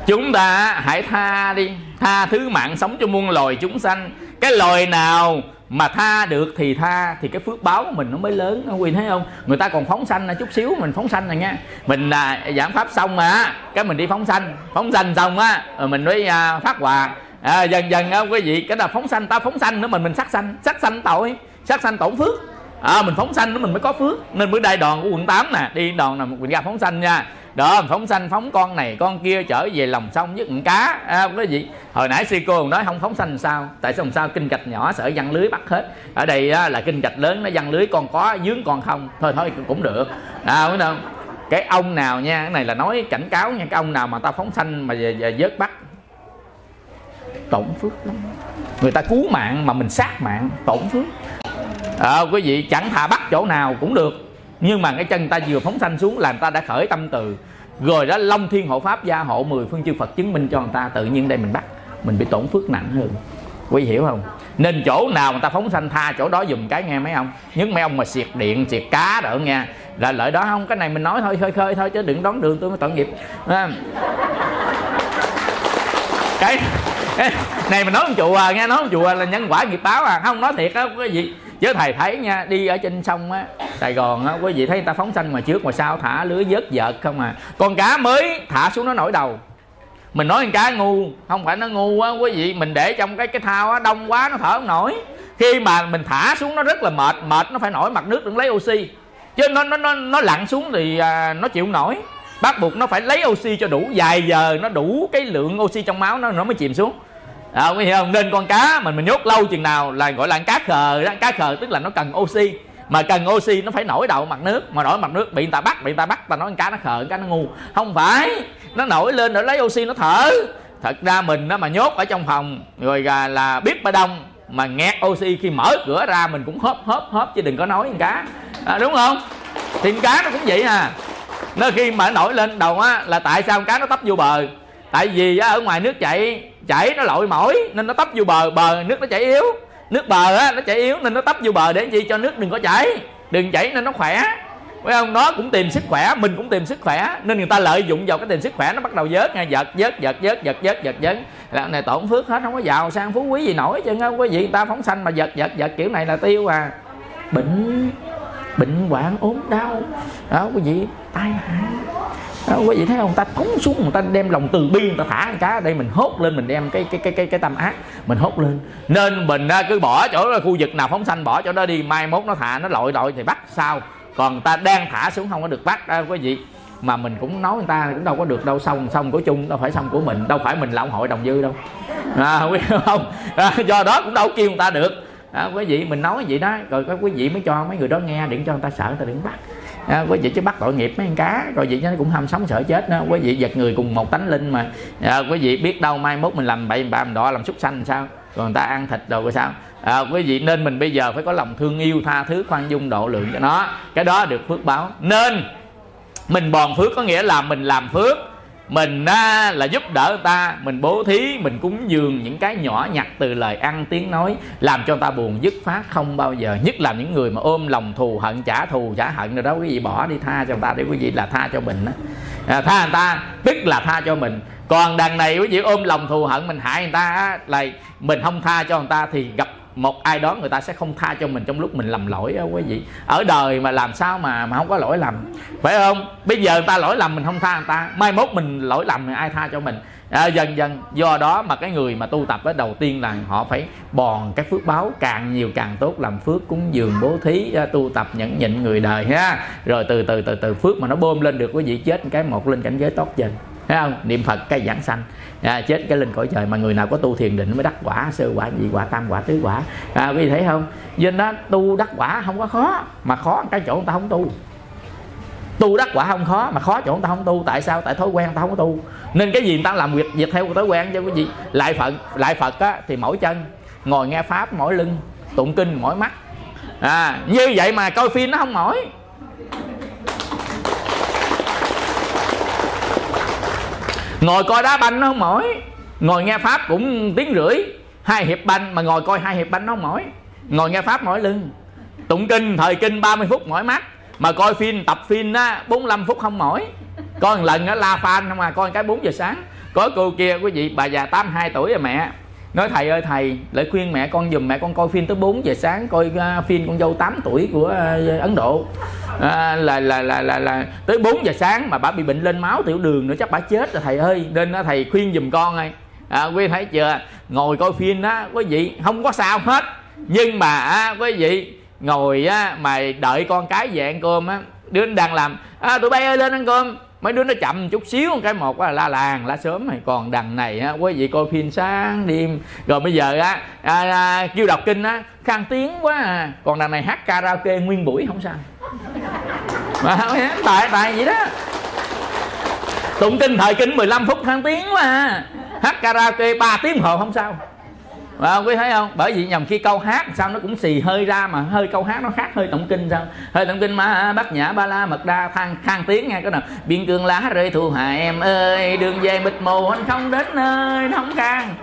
chúng ta hãy tha đi tha thứ mạng sống cho muôn loài chúng sanh. Cái loài nào mà tha được thì tha thì cái phước báo của mình nó mới lớn. Nó quý thấy không? Người ta còn phóng sanh chút xíu mình phóng sanh này nha. Mình à, giảng pháp xong mà cái mình đi phóng sanh. Phóng sanh xong á rồi mình mới à, phát quà. À, dần dần á quý vị cái là phóng sanh ta phóng sanh nữa mình mình sát sanh. Sát sanh tội sát sanh tổn phước. À, mình phóng sanh nữa mình mới có phước. Nên bữa đây đoàn của quận 8 nè đi đoàn là mình ra phóng sanh nha đó phóng sanh phóng con này con kia trở về lòng sông với con cá. À, cái gì? Hồi nãy sư cô nói không phóng sanh sao? Tại sao sao? Kinh gạch nhỏ sợ văn lưới bắt hết. Ở đây á, là kinh gạch lớn nó văn lưới con có dướng con không? Thôi thôi cũng được. À đúng không? Cái ông nào nha cái này là nói cảnh cáo nha. Cái ông nào mà ta phóng sanh mà về, về vớt bắt? Tổn phước lắm. Người ta cứu mạng mà mình sát mạng tổn phước. À, quý vị chẳng thà bắt chỗ nào cũng được nhưng mà cái chân ta vừa phóng sanh xuống là người ta đã khởi tâm từ. Rồi đó long thiên hộ pháp gia hộ mười phương chư phật chứng minh cho người ta tự nhiên đây mình bắt mình bị tổn phước nặng hơn. Quý hiểu không? Nên chỗ nào người ta phóng sanh tha chỗ đó dùng cái nghe mấy ông. Nhưng mấy ông mà xiệt điện xiệt cá đỡ nghe. Là lợi đó không? Cái này mình nói thôi khơi khơi thôi chứ đừng đón đường tôi mới tội nghiệp. À. cái, cái này mình nói ông chùa à, nghe nói ông chùa là nhân quả nghiệp báo à. Không nói thiệt á cái gì chứ thầy thấy nha đi ở trên sông á sài gòn á quý vị thấy người ta phóng sanh mà trước mà sau thả lưới vớt vợt không à. Con cá mới thả xuống nó nổi đầu. Mình nói con cá ngu không phải nó ngu á quý vị mình để trong cái cái thao á đông quá nó thở không nổi. Khi mà mình thả xuống nó rất là mệt mệt nó phải nổi mặt nước đừng lấy oxy. Chứ nó nó nó nó lặn xuống thì à, nó chịu nổi. Bắt buộc nó phải lấy oxy cho đủ vài giờ nó đủ cái lượng oxy trong máu nó nó mới chìm xuống à, quý hiểu không nên con cá mình mình nhốt lâu chừng nào là gọi là cá khờ đó. Cá khờ tức là nó cần oxy. Mà cần oxy nó phải nổi đầu mặt nước. Mà nổi mặt nước bị người ta bắt bị người ta bắt ta nói con cá nó khờ con cá nó ngu. Không phải nó nổi lên để lấy oxy nó thở. Thật ra mình nó mà nhốt ở trong phòng rồi là, là biết ba đông mà nghẹt oxy khi mở cửa ra mình cũng hớp hớp hớp chứ đừng có nói con cá. À, đúng không? Thì con cá nó cũng vậy à. Nó khi mà nổi lên đầu á là tại sao con cá nó tấp vô bờ? Tại vì á, ở ngoài nước chảy chảy nó lội mỏi nên nó tấp vô bờ bờ nước nó chảy yếu. Nước bờ á nó chảy yếu nên nó tấp vô bờ để gì? Cho nước đừng có chảy đừng chảy nên nó khỏe. Phải không nó cũng tìm sức khỏe mình cũng tìm sức khỏe nên người ta lợi dụng vào cái tìm sức khỏe nó bắt đầu vớt nha. Giật vớt giật vớt giật vớt giật vớt. Là này tổn phước hết không có giàu sang phú quý gì nổi chứ không quý vị người ta phóng sanh mà giật giật giật kiểu này là tiêu à. Bệnh bệnh hoạn ốm đau. Đó quý vị tai hại. Ờ, quý vị thấy không? Ta phóng xuống người ta đem lòng từ bi người ta thả con cá ở đây mình hốt lên mình đem cái cái cái cái cái tâm ác mình hốt lên. Nên mình à, cứ bỏ chỗ đó khu vực nào phóng sanh bỏ chỗ đó đi mai mốt nó thả nó lội lội thì bắt sao còn ta đang thả xuống không có được bắt à, quý vị. Mà mình cũng nói người ta cũng đâu có được đâu xong xong của chung đâu phải xong của mình đâu phải mình là ông hội đồng dư đâu. À, <laughs> quý vị không? À, do đó cũng đâu kêu người ta được. À, quý vị mình nói vậy đó rồi các quý vị mới cho mấy người đó nghe đừng cho người ta sợ người ta đừng bắt à, quý vị chứ bắt tội nghiệp mấy con cá. Rồi vậy nó cũng ham sống sợ chết đó quý vị giật người cùng một tánh linh mà. À, quý vị biết đâu mai mốt mình làm bậy bà làm đỏ làm súc sanh sao? Còn người ta ăn thịt đồ rồi sao? À, quý vị nên mình bây giờ phải có lòng thương yêu tha thứ khoan dung độ lượng cho nó. Cái đó được phước báo. Nên mình bòn phước có nghĩa là mình làm phước mình á, là giúp đỡ người ta mình bố thí mình cúng dường những cái nhỏ nhặt từ lời ăn tiếng nói làm cho người ta buồn dứt phát không bao giờ nhất là những người mà ôm lòng thù hận trả thù trả hận rồi đó quý vị bỏ đi tha cho người ta để quý vị là tha cho mình á. À, tha người ta tức là tha cho mình. Còn đằng này quý vị ôm lòng thù hận mình hại người ta á, là mình không tha cho người ta thì gặp một ai đó người ta sẽ không tha cho mình trong lúc mình lầm lỗi đó quý vị. Ở đời mà làm sao mà mà không có lỗi lầm. Phải không? Bây giờ người ta lỗi lầm mình không tha người ta. Mai mốt mình lỗi lầm thì ai tha cho mình? À, dần dần do đó mà cái người mà tu tập đó đầu tiên là họ phải bòn cái phước báo càng nhiều càng tốt làm phước cúng dường bố thí à, tu tập nhẫn nhịn người đời ha. Rồi từ từ từ từ phước mà nó bơm lên được quý vị chết cái một lên cảnh giới tốt dần thấy không? Niệm phật cái giảng sanh à, chết cái lên cõi trời mà người nào có tu thiền định mới đắc quả sơ quả nhị quả tam quả tứ quả. À, quý vị thấy không? Do đó tu đắc quả không có khó mà khó cái chỗ người ta không tu. Tu đắc quả không khó mà khó chỗ người ta không tu. Tại sao? Tại thói quen người ta không có tu. Nên cái gì người ta làm việc việc theo thói quen cho quý vị? Lại phật lại phật á, thì mỗi chân ngồi nghe pháp mỗi lưng tụng kinh mỗi mắt. À, như vậy mà coi phim nó không mỏi. Ngồi coi đá banh nó không mỏi. Ngồi nghe pháp cũng tiếng rưỡi. Hai hiệp banh, mà ngồi coi hai hiệp banh nó không mỏi. Ngồi nghe pháp mỏi lưng. Tụng kinh, thời kinh 30 phút mỏi mắt. Mà coi phim, tập phim á 45 phút không mỏi. Coi một lần á, la fan không à coi cái 4 giờ sáng. Có cô kia, quý vị, bà già 82 tuổi rồi mẹ nói thầy ơi thầy lại khuyên mẹ con dùm mẹ con coi phim tới 4 giờ sáng coi uh, phim con dâu 8 tuổi của uh, Ấn Độ. À, là, là là là là tới 4 giờ sáng mà bà bị bệnh lên máu tiểu đường nữa chắc bà chết rồi thầy ơi. Nên uh, thầy khuyên dùm con ơi. À, quý thấy chưa? Ngồi coi phim đó quý vị không có sao hết. Nhưng mà à, quý vị ngồi á mà đợi con cái về ăn cơm á đứa đang làm à, tụi bay ơi lên ăn cơm mấy đứa nó chậm chút xíu một cái một là la làng la sớm này. Còn đằng này á quý vị coi phim sáng đêm. Rồi bây giờ á à, à, kêu đọc kinh á khang tiếng quá à. còn đằng này hát karaoke nguyên buổi không sao. Mà tại tại vậy đó. Tụng kinh thời kinh 15 phút khang tiếng quá à. hát karaoke 3 tiếng hồ không sao và không quý thấy không? Bởi vì nhầm khi câu hát sao nó cũng xì hơi ra mà hơi câu hát nó khác hơi tổng kinh sao? Hơi tổng kinh mà bát nhã ba la mật đa thang khang tiếng nghe cái nào? Biên cương lá rơi thu hà em ơi đường về mịt mù anh không đến nơi nó không khang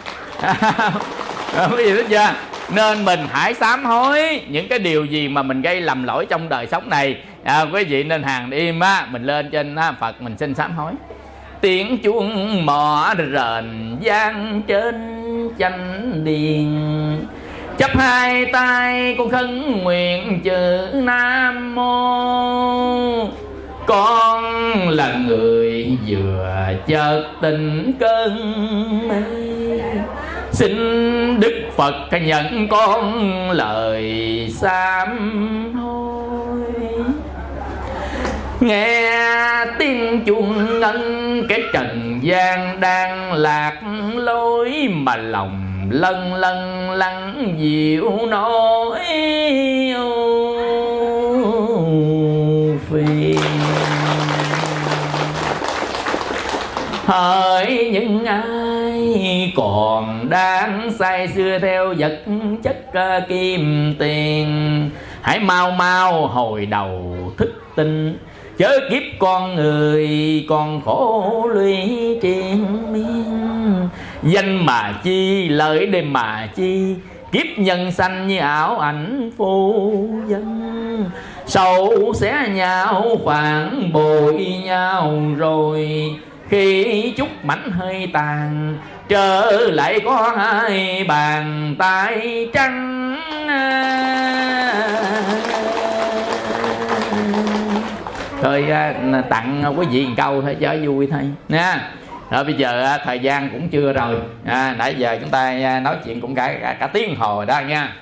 quý vị biết chưa? Nên mình hãy sám hối những cái điều gì mà mình gây lầm lỗi trong đời sống này. À, quý vị nên hàng im á mình lên trên á, phật mình xin sám hối. Tiếng chuông mỏ rền vang trên chánh điện chấp hai tay con khấn nguyện chữ nam mô. Con là người vừa chợt tình cơn mê. Xin đức phật nhận con lời sám nghe tiếng chuông ngân, cái trần gian đang lạc. Lối mà lòng lân lân lân dịu nỗi phiền hỡi những ai còn đang say xưa theo vật chất ờ, kim tiền, hãy mau mau hồi đầu thức tinh. Chớ kiếp con người còn khổ lụy triền miên. Danh mà chi, lợi để mà chi, kiếp nhân sanh như ảo ảnh phu dân. Sâu xé nhau phản bội nhau rồi khi chút mảnh hơi tàn trở lại có hai bàn tay trắng. Thôi à, tặng quý vị một câu thôi cho vui thôi nha. Đó bây giờ à, thời gian cũng chưa rồi. À, nãy giờ chúng ta à, nói chuyện cũng cả cả, cả tiếng hồ đó nha.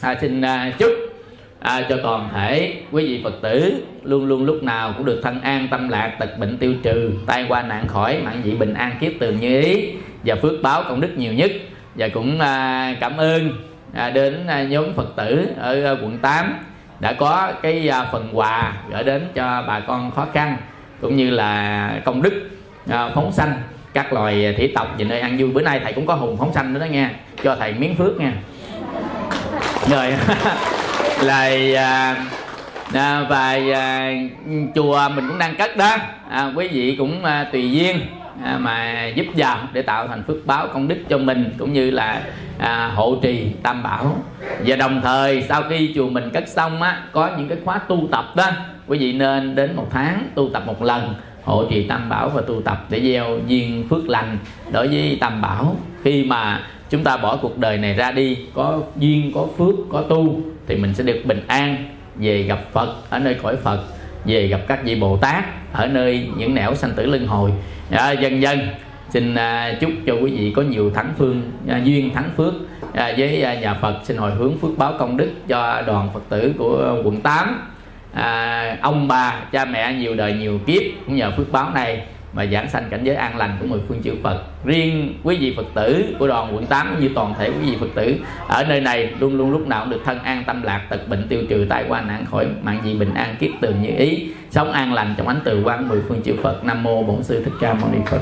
À, xin chúc à, cho toàn thể quý vị phật tử luôn luôn lúc nào cũng được thân an tâm lạc tật bệnh tiêu trừ tai qua nạn khỏi mạng dị bình an kiếp tường như ý. Và phước báo công đức nhiều nhất. Và cũng à, cảm ơn à, đến à, nhóm phật tử ở à, quận 8 đã có cái à, phần quà gửi đến cho bà con khó khăn cũng như là công đức à, phóng sanh các loài thủy tộc về nơi ăn vui. Bữa nay thầy cũng có hùng phóng sanh nữa đó nha. Cho thầy miếng phước nha. Rồi. <laughs> là à, à, và à, chùa mình cũng đang cất đó. À, quý vị cũng à, tùy duyên à, mà giúp vào để tạo thành phước báo công đức cho mình cũng như là à, hộ trì tam bảo. Và đồng thời sau khi chùa mình cất xong á có những cái khóa tu tập đó quý vị nên đến một tháng tu tập một lần hộ trì tam bảo và tu tập để gieo duyên phước lành đối với tam bảo. Khi mà chúng ta bỏ cuộc đời này ra đi có duyên có phước có tu thì mình sẽ được bình an về gặp phật ở nơi cõi phật về gặp các vị bồ tát ở nơi những nẻo sanh tử luân hồi. À, dần dần xin à, chúc cho quý vị có nhiều thắng phương à, duyên thắng phước à, với à, nhà Phật. Xin hồi hướng phước báo công đức cho đoàn Phật tử của quận 8 à, ông bà cha mẹ nhiều đời nhiều kiếp cũng nhờ phước báo này mà giảng sanh cảnh giới an lành của mười phương chư Phật. Riêng quý vị Phật tử của đoàn quận 8 cũng như toàn thể quý vị Phật tử, ở nơi này luôn luôn lúc nào cũng được thân an tâm lạc, tật bệnh tiêu trừ, tai qua nạn khỏi mạng gì bình an kiết tường như ý, sống an lành trong ánh từ quang mười phương chư Phật. Nam mô Bổn sư Thích Ca Mâu Ni Phật.